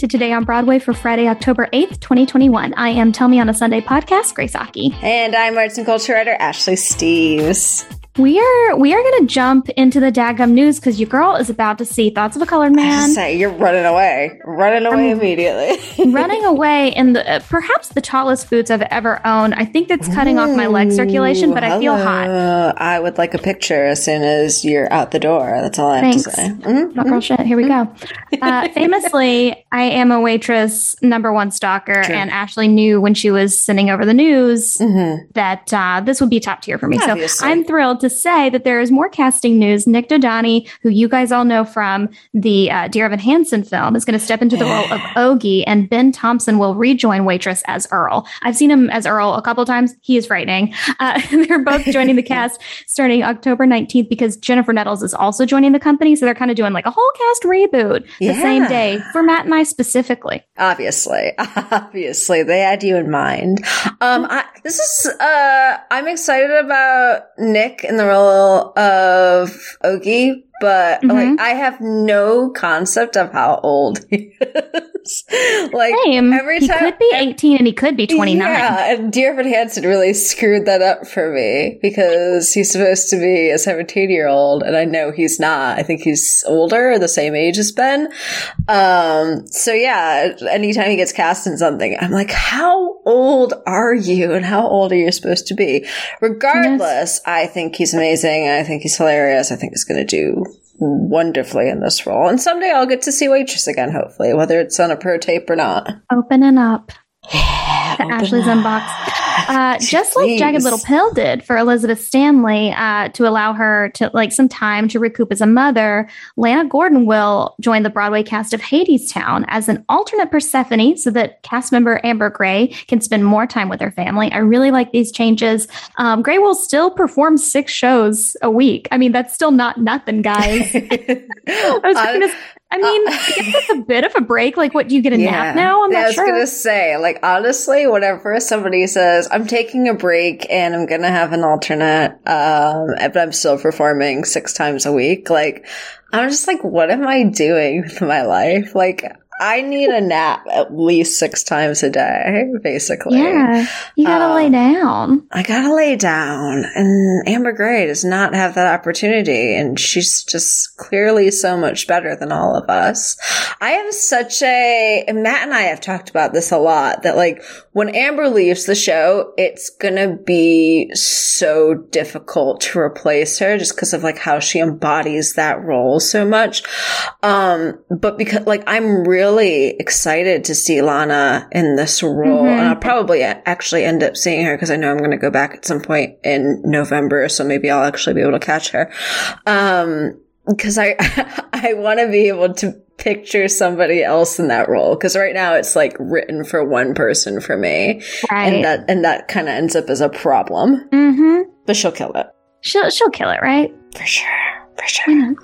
to Today on Broadway for Friday, October 8th, 2021. I am Tell Me on a Sunday podcast, Grace Aki. And I'm arts and culture writer Ashley Steves. We are we are going to jump into the Dagum news because your girl is about to see Thoughts of a Colored Man. Say you're running away, running away I'm immediately, running away in the uh, perhaps the tallest boots I've ever owned. I think that's cutting Ooh, off my leg circulation, but hello. I feel hot. I would like a picture as soon as you're out the door. That's all I Thanks. have to say. Mm-hmm. girl shit. Here we go. Uh, famously, I am a waitress, number one stalker, True. and Ashley knew when she was sending over the news mm-hmm. that uh, this would be top tier for me. Obviously. So I'm thrilled to say that there is more casting news. Nick Dodani, who you guys all know from the uh, Dear Evan Hansen film, is going to step into the role of Ogie, and Ben Thompson will rejoin Waitress as Earl. I've seen him as Earl a couple times. He is frightening. Uh, they're both joining the cast starting October 19th because Jennifer Nettles is also joining the company. So they're kind of doing like a whole cast reboot yeah. the same day for Matt and I specifically. Obviously, obviously, they had you in mind. Um, I, this is uh, I'm excited about Nick in the role of Ogie, but mm-hmm. like I have no concept of how old he is. like Same. every time he could be 18 and he could be 29. Yeah, and Dear Evan Hansen really screwed that up for me because he's supposed to be a 17 year old and I know he's not. I think he's older, the same age as Ben. Um, so yeah, anytime he gets cast in something, I'm like, how old are you and how old are you supposed to be? Regardless, yes. I think he's amazing. I think he's hilarious. I think he's going to do wonderfully in this role. And someday I'll get to see Waitress again, hopefully, whether it's on a pro tape or not. Opening up. to Ashley's up. unbox. Uh, just like Jagged Little Pill did for Elizabeth Stanley uh, to allow her to like some time to recoup as a mother, Lana Gordon will join the Broadway cast of Hadestown as an alternate Persephone so that cast member Amber Gray can spend more time with her family. I really like these changes. Um, Gray will still perform six shows a week. I mean, that's still not nothing, guys. I was I mean, uh, I guess it's a bit of a break. Like, what do you get a yeah, nap now? I'm not sure. I was sure. gonna say, like, honestly, whenever somebody says I'm taking a break and I'm gonna have an alternate, um, but I'm still performing six times a week, like, I'm just like, what am I doing with my life? Like, I need a nap at least six times a day, basically. Yeah. You gotta um, lay down. I gotta lay down. And Amber Gray does not have that opportunity. And she's just clearly so much better than all of us. I have such a, and Matt and I have talked about this a lot that like when Amber leaves the show, it's gonna be so difficult to replace her just because of like how she embodies that role so much. Um, but because like I'm really really excited to see Lana in this role. Mm-hmm. And I'll probably actually end up seeing her because I know I'm going to go back at some point in November. So maybe I'll actually be able to catch her. Um, because I, I want to be able to picture somebody else in that role. Cause right now it's like written for one person for me. Right. And that, and that kind of ends up as a problem. Mm-hmm. But she'll kill it. She'll, she'll kill it, right? For sure. For sure.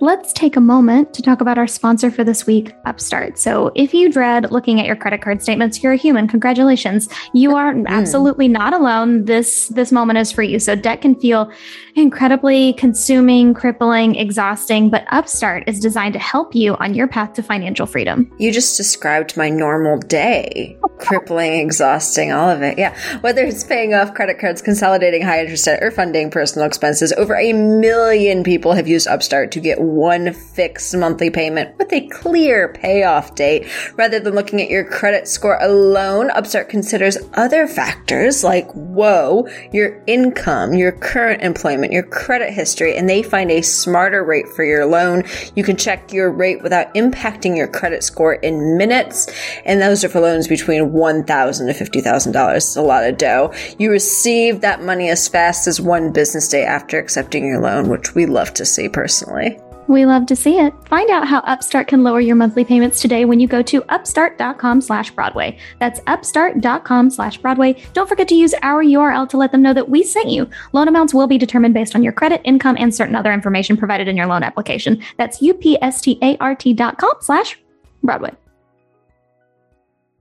Let's take a moment to talk about our sponsor for this week, Upstart. So, if you dread looking at your credit card statements, you're a human. Congratulations. You are mm. absolutely not alone. This this moment is for you. So, debt can feel incredibly consuming, crippling, exhausting, but Upstart is designed to help you on your path to financial freedom. You just described my normal day. Crippling, exhausting, all of it. Yeah. Whether it's paying off credit cards, consolidating high interest debt, or funding personal expenses, over a million people have used Upstart to get one fixed monthly payment with a clear payoff date. Rather than looking at your credit score alone, Upstart considers other factors like, whoa, your income, your current employment, your credit history, and they find a smarter rate for your loan. You can check your rate without impacting your credit score in minutes. And those are for loans between 1,000 to $50,000. It's a lot of dough. You receive that money as fast as one business day after accepting your loan, which we love to see personally. We love to see it. Find out how Upstart can lower your monthly payments today when you go to upstart.com slash Broadway. That's upstart.com slash Broadway. Don't forget to use our URL to let them know that we sent you. Loan amounts will be determined based on your credit, income, and certain other information provided in your loan application. That's upstart.com slash Broadway.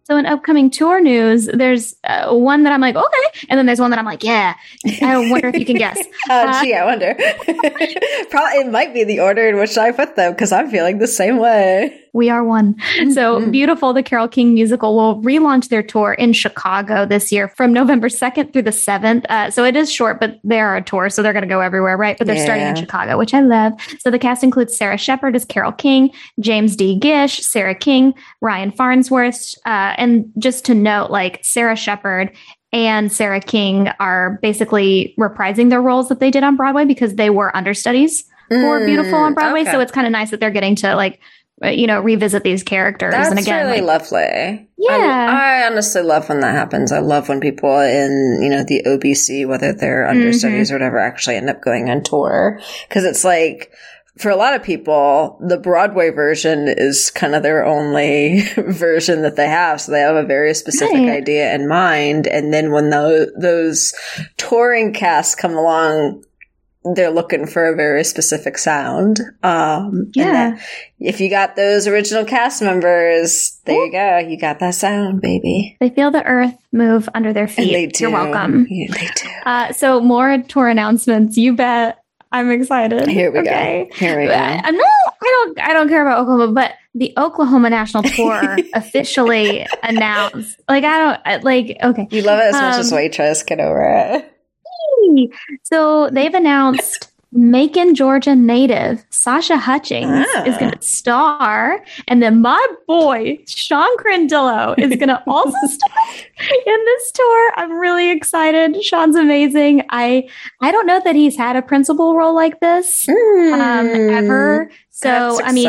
So in upcoming tour news, there's uh, one that I'm like, okay. And then there's one that I'm like, yeah. I wonder if you can guess. uh, gee, I wonder. Probably it might be the order in which I put them because I'm feeling the same way. We are one. Mm-hmm. So beautiful. The Carole King musical will relaunch their tour in Chicago this year from November 2nd through the 7th. Uh, so it is short, but they are a tour. So they're going to go everywhere, right? But they're yeah. starting in Chicago, which I love. So the cast includes Sarah Shepard as Carole King, James D. Gish, Sarah King, Ryan Farnsworth. Uh, and just to note, like Sarah Shepard and Sarah King are basically reprising their roles that they did on Broadway because they were understudies for mm, Beautiful on Broadway. Okay. So it's kind of nice that they're getting to like you know, revisit these characters. That's and again, really like, lovely. Yeah. I, I, honestly love when that happens. I love when people in, you know, the OBC, whether they're understudies mm-hmm. or whatever, actually end up going on tour. Cause it's like, for a lot of people, the Broadway version is kind of their only version that they have. So they have a very specific right. idea in mind. And then when the, those touring casts come along, they're looking for a very specific sound. Um, yeah. if you got those original cast members, there Ooh. you go. You got that sound, baby. They feel the earth move under their feet. And they do. You're welcome. Yeah, they do. Uh, so more tour announcements. You bet. I'm excited. Here we okay. go. Here we go. Uh, no, I don't. I don't care about Oklahoma, but the Oklahoma National Tour officially announced. Like I don't like. Okay, you love it as um, much as um, waitress. Get over it. So they've announced Macon, Georgia native Sasha Hutchings ah. is going to star, and then my boy Sean Grandillo is going to also star in this tour. I'm really excited. Sean's amazing. I I don't know that he's had a principal role like this mm, um, ever. So I mean,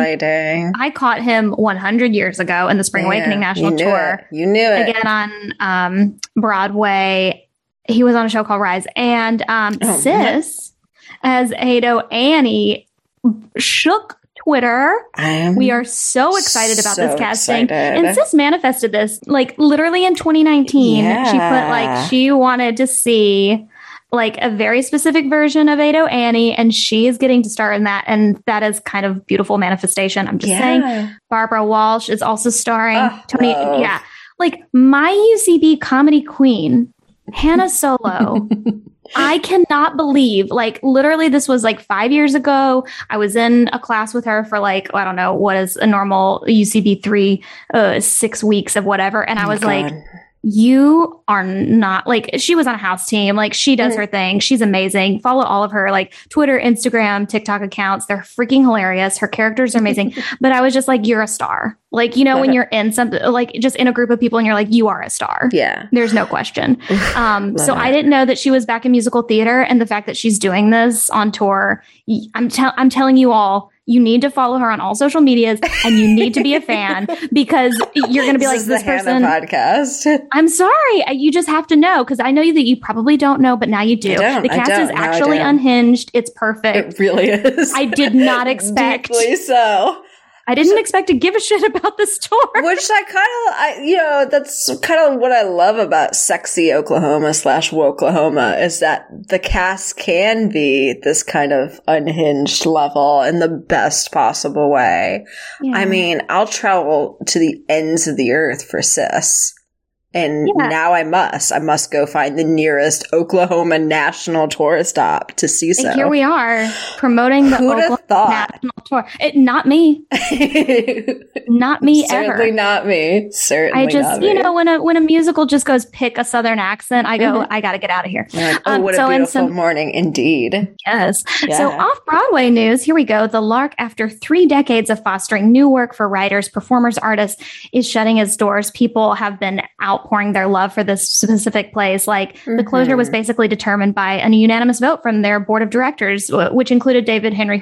I caught him 100 years ago in the Spring yeah, Awakening National Tour. It. You knew it again on um, Broadway he was on a show called Rise, and um, oh, Sis as Ado Annie shook Twitter. we are so excited about this casting. Excited. And Sis manifested this like literally in 2019. Yeah. She put like she wanted to see like a very specific version of Ado Annie, and she is getting to star in that. And that is kind of beautiful manifestation. I'm just yeah. saying. Barbara Walsh is also starring. Oh, Tony, love. yeah. Like my UCB comedy queen Hannah Solow. I cannot believe, like, literally, this was like five years ago. I was in a class with her for like, I don't know, what is a normal UCB three, uh, six weeks of whatever. And I oh was oh, like, you are not like she was on a house team. Like she does mm-hmm. her thing. She's amazing. Follow all of her like Twitter, Instagram, TikTok accounts. They're freaking hilarious. Her characters are amazing. but I was just like, you're a star. Like, you know, when you're in something like just in a group of people and you're like, you are a star. Yeah. There's no question. Um, so I didn't know that she was back in musical theater and the fact that she's doing this on tour. I'm, te- I'm telling you all, you need to follow her on all social medias and you need to be a fan because you're going to be this like this person podcast. I'm sorry, you just have to know because I know that you probably don't know, but now you do. The cast is actually unhinged. It's perfect. It really is. I did not expect. Deeply so. I didn't expect to give a shit about this tour. Which I kind of, I you know, that's kind of what I love about sexy Oklahoma slash Oklahoma is that the cast can be this kind of unhinged level in the best possible way. Yeah. I mean, I'll travel to the ends of the earth for sis. And yeah. now I must. I must go find the nearest Oklahoma National Tourist stop to see so. here we are promoting the Who'd Oklahoma thought? National Tour. It, not me. not me Certainly ever. not me. Certainly not me. I just, you know, when a when a musical just goes pick a southern accent, I go, mm-hmm. I got to get out of here. Like, oh, um, what so a beautiful some, morning, indeed. Yes. Yeah. So off Broadway news. Here we go. The Lark, after three decades of fostering new work for writers, performers, artists, is shutting its doors. People have been outpouring their love for this specific place. Like mm-hmm. the closure was basically determined by a unanimous vote from their board of directors, which included David Henry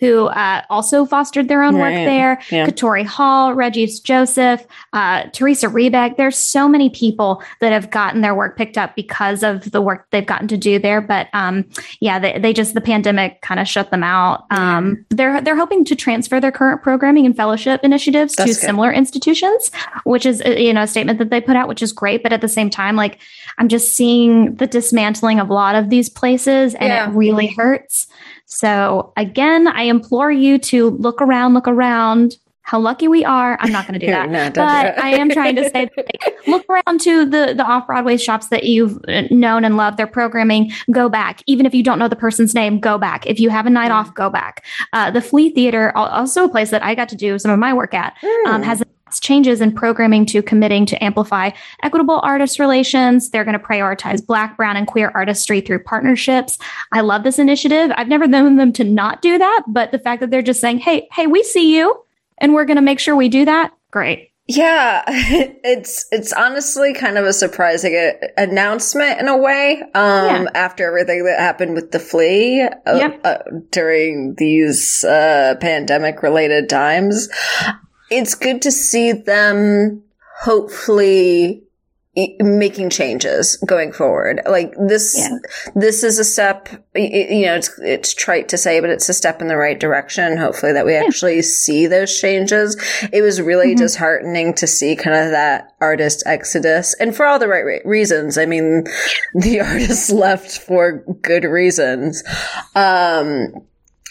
Who uh, also fostered their own work there, yeah. Katori Hall, Rajiv Joseph, uh, Theresa Rebeck. There's so many people that have gotten their work picked up because of the work they've gotten to do there. But um, yeah, they, they just the pandemic kind of shut them out. Um, they're they're hoping to transfer their current programming and fellowship initiatives That's to good. similar institutions, which is you know a statement that they put out, which is great. But at the same time, like I'm just seeing the dismantling of a lot of these places and yeah. it really hurts. So again, I implore you to look around, look around, how lucky we are. I'm not going to do that, no, but I am trying to say, like, look around to the the off Broadway shops that you've uh, known and loved. Their programming, go back. Even if you don't know the person's name, go back. If you have a night mm. off, go back. Uh, the Flea Theater, also a place that I got to do some of my work at, mm. um, has changes in programming to committing to amplify equitable artist relations. They're going to prioritize Black, Brown, and queer artistry through partnerships. I love this initiative. I've never known them to not do that, but the fact that they're just saying, hey, hey, we see you and we're going to make sure we do that. Great. Yeah, it's it's honestly kind of a surprising uh, announcement in a way. Um, yeah. after everything that happened with the flea uh, yep. uh, during these uh, pandemic related times, it's good to see them hopefully making changes going forward. Like this, yeah. this is a step, you know, it's, it's trite to say, but it's a step in the right direction. Hopefully that we yeah. actually see those changes. It was really mm-hmm. disheartening to see kind of that artist exodus and for all the right reasons. I mean, the artists left for good reasons. Um,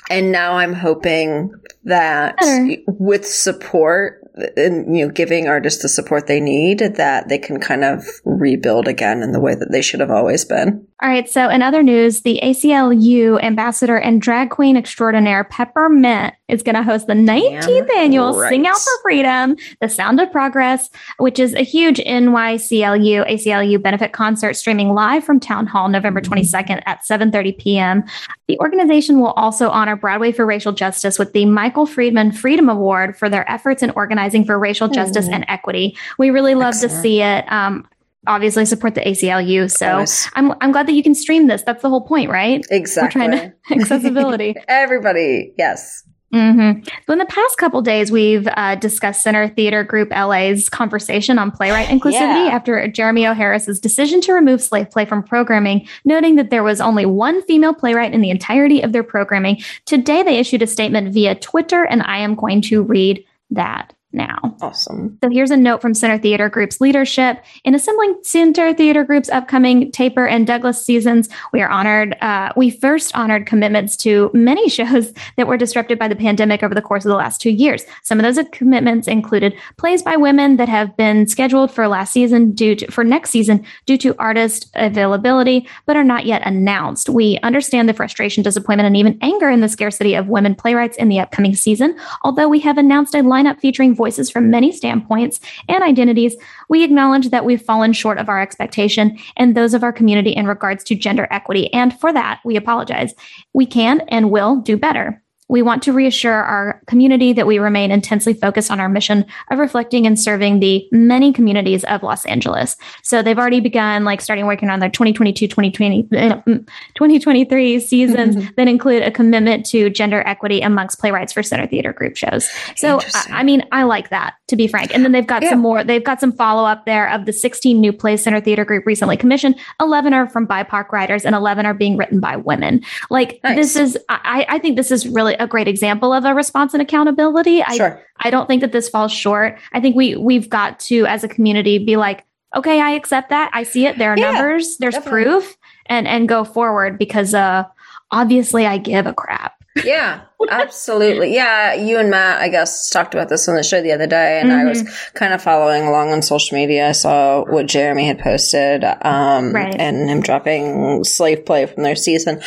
and now I'm hoping that Better. with support and you know giving artists the support they need that they can kind of rebuild again in the way that they should have always been. All right, so in other news, the ACLU ambassador and drag queen extraordinaire Peppermint is going to host the 19th Damn annual right. Sing Out for Freedom, The Sound of Progress, which is a huge NYCLU ACLU benefit concert streaming live from Town Hall November 22nd mm-hmm. at 7:30 p.m. The organization will also honor Broadway for Racial Justice with the Michael Friedman Freedom Award for their efforts in organizing for racial justice mm. and equity. We really love Excellent. to see it. Um, obviously support the ACLU. So I'm I'm glad that you can stream this. That's the whole point, right? Exactly. We're trying to accessibility. Everybody, yes. Mm-hmm. So in the past couple days, we've uh, discussed Center Theater Group LA's conversation on playwright inclusivity yeah. after Jeremy O. Harris's decision to remove slave play from programming, noting that there was only one female playwright in the entirety of their programming. Today, they issued a statement via Twitter, and I am going to read that now. Awesome. So here's a note from Center Theater Group's leadership. In assembling Center Theater Group's upcoming Taper and Douglas seasons, we are honored. Uh, we first honored commitments to many shows that were disrupted by the pandemic over the course of the last two years. Some of those commitments included plays by women that have been scheduled for last season due to, for next season due to artist availability, but are not yet announced. We understand the frustration, disappointment, and even anger in the scarcity of women playwrights in the upcoming season. Although we have announced a lineup featuring voices from many standpoints and identities, we acknowledge that we've fallen short of our expectation and those of our community in regards to gender equity. And for that, we apologize. We can and will do better. We want to reassure our community that we remain intensely focused on our mission of reflecting and serving the many communities of Los Angeles. So they've already begun like starting working on their 2022, 2020, 2023 seasons mm-hmm. that include a commitment to gender equity amongst playwrights for center theater group shows. So I, I, mean, I like that to be frank. And then they've got yeah. some more, they've got some follow up there of the 16 new plays center theater group recently commissioned. 11 are from BIPOC writers and 11 are being written by women. Like nice. this is, I, I think this is really really a great example of a response and accountability. I, sure. I don't think that this falls short. I think we we've got to as a community be like, okay, I accept that. I see it. There are yeah, numbers. There's definitely. proof, and and go forward because uh, obviously I give a crap. Yeah, absolutely. Yeah, you and Matt, I guess, talked about this on the show the other day, and mm-hmm. I was mm-hmm. kind of following along on social media. I saw what Jeremy had posted, um, right. and him dropping slave play from their season.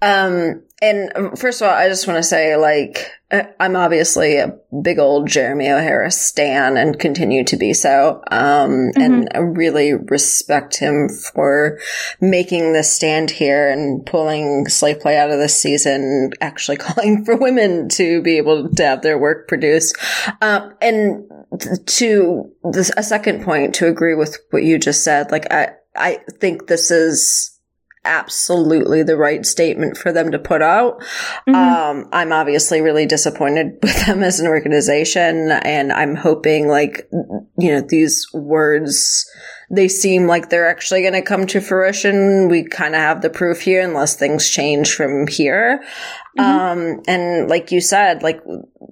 Um, and um, first of all, I just want to say, like, I'm obviously a big old Jeremy O. Harris stan and continue to be so. Um, mm-hmm. and I really respect him for making this stand here and pulling slave play out of this season, actually calling for women to be able to have their work produced. Um, and to this, a second point to agree with what you just said, like, I, I think this is absolutely the right statement for them to put out. Mm-hmm. Um, I'm obviously really disappointed with them as an organization and I'm hoping like, you know, these words, they seem like they're actually going to come to fruition. We kind of have the proof here unless things change from here. Mm-hmm. Um, and like you said, like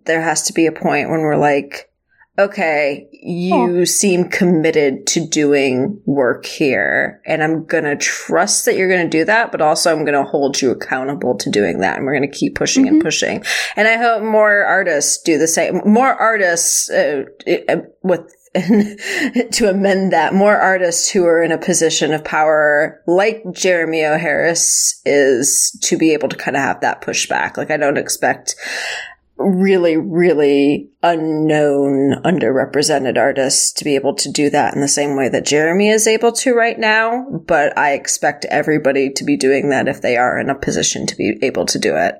there has to be a point when we're like, okay, you oh. seem committed to doing work here and I'm going to trust that you're going to do that, but also I'm going to hold you accountable to doing that. And we're going to keep pushing mm-hmm. and pushing. And I hope more artists do the same. More artists uh, uh with to amend that, more artists who are in a position of power, like Jeremy O. Harris, is to be able to kind of have that pushback. Like, I don't expect really, really unknown, underrepresented artists to be able to do that in the same way that Jeremy is able to right now. But I expect everybody to be doing that if they are in a position to be able to do it.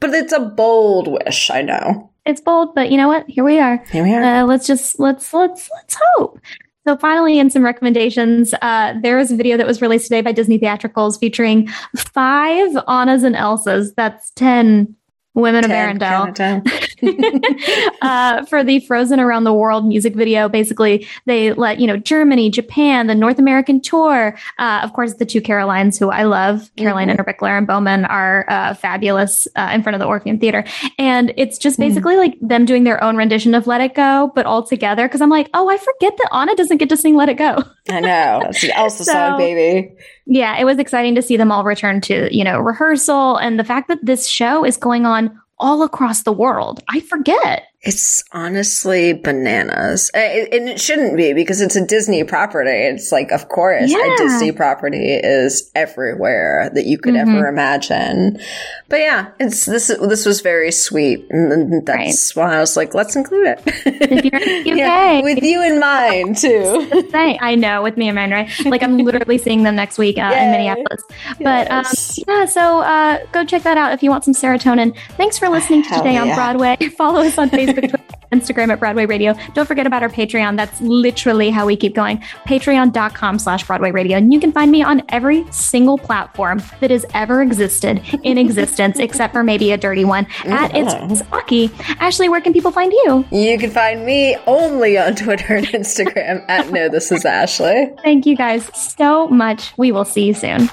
But it's a bold wish, I know. It's bold, but you know what? Here we are. Here we are. Uh, let's just let's let's let's hope. So finally, in some recommendations, uh, there was a video that was released today by Disney Theatricals featuring five Annas and Elsas. That's ten Women of Arendelle uh, for the Frozen Around the World music video. Basically, they let, you know, Germany, Japan, the North American tour. Uh, of course, the two Carolines who I love, Caroline mm-hmm. Innerbichler and Bowman, are uh, fabulous uh, in front of the Orpheum Theater. And it's just hmm. basically mm. like them doing their own rendition of Let It Go, but all together. Cause I'm like, oh, I forget that Anna doesn't get to sing Let It Go. I know. That's the Elsa so, song, baby. Yeah, it was exciting to see them all return to, you know, rehearsal and the fact that this show is going on all across the world. I forget. It's honestly bananas. And it shouldn't be because it's a Disney property. It's like, of course, yeah. a Disney property is everywhere that you could mm-hmm. ever imagine. But yeah, it's this, this was very sweet. And that's right. why I was like, let's include it. If you're in the UK. yeah, with you in mind too. I know, with me in mind, right? Like I'm literally seeing them next week uh, in Minneapolis. But um, yeah, so uh, go check that out if you want some serotonin. Thanks for listening to Today yeah. on Broadway. Follow us on Facebook. Facebook, Twitter, Instagram at Broadway Radio. Don't forget about our Patreon. That's literally how we keep going. Patreon.com slash Broadway Radio. And you can find me on every single platform that has ever existed in existence, except for maybe a dirty one, at It's mm-hmm. Rocky. Ashley, where can people find you? You can find me only on Twitter and Instagram at No This Is Ashley. Thank you guys so much. We will see you soon.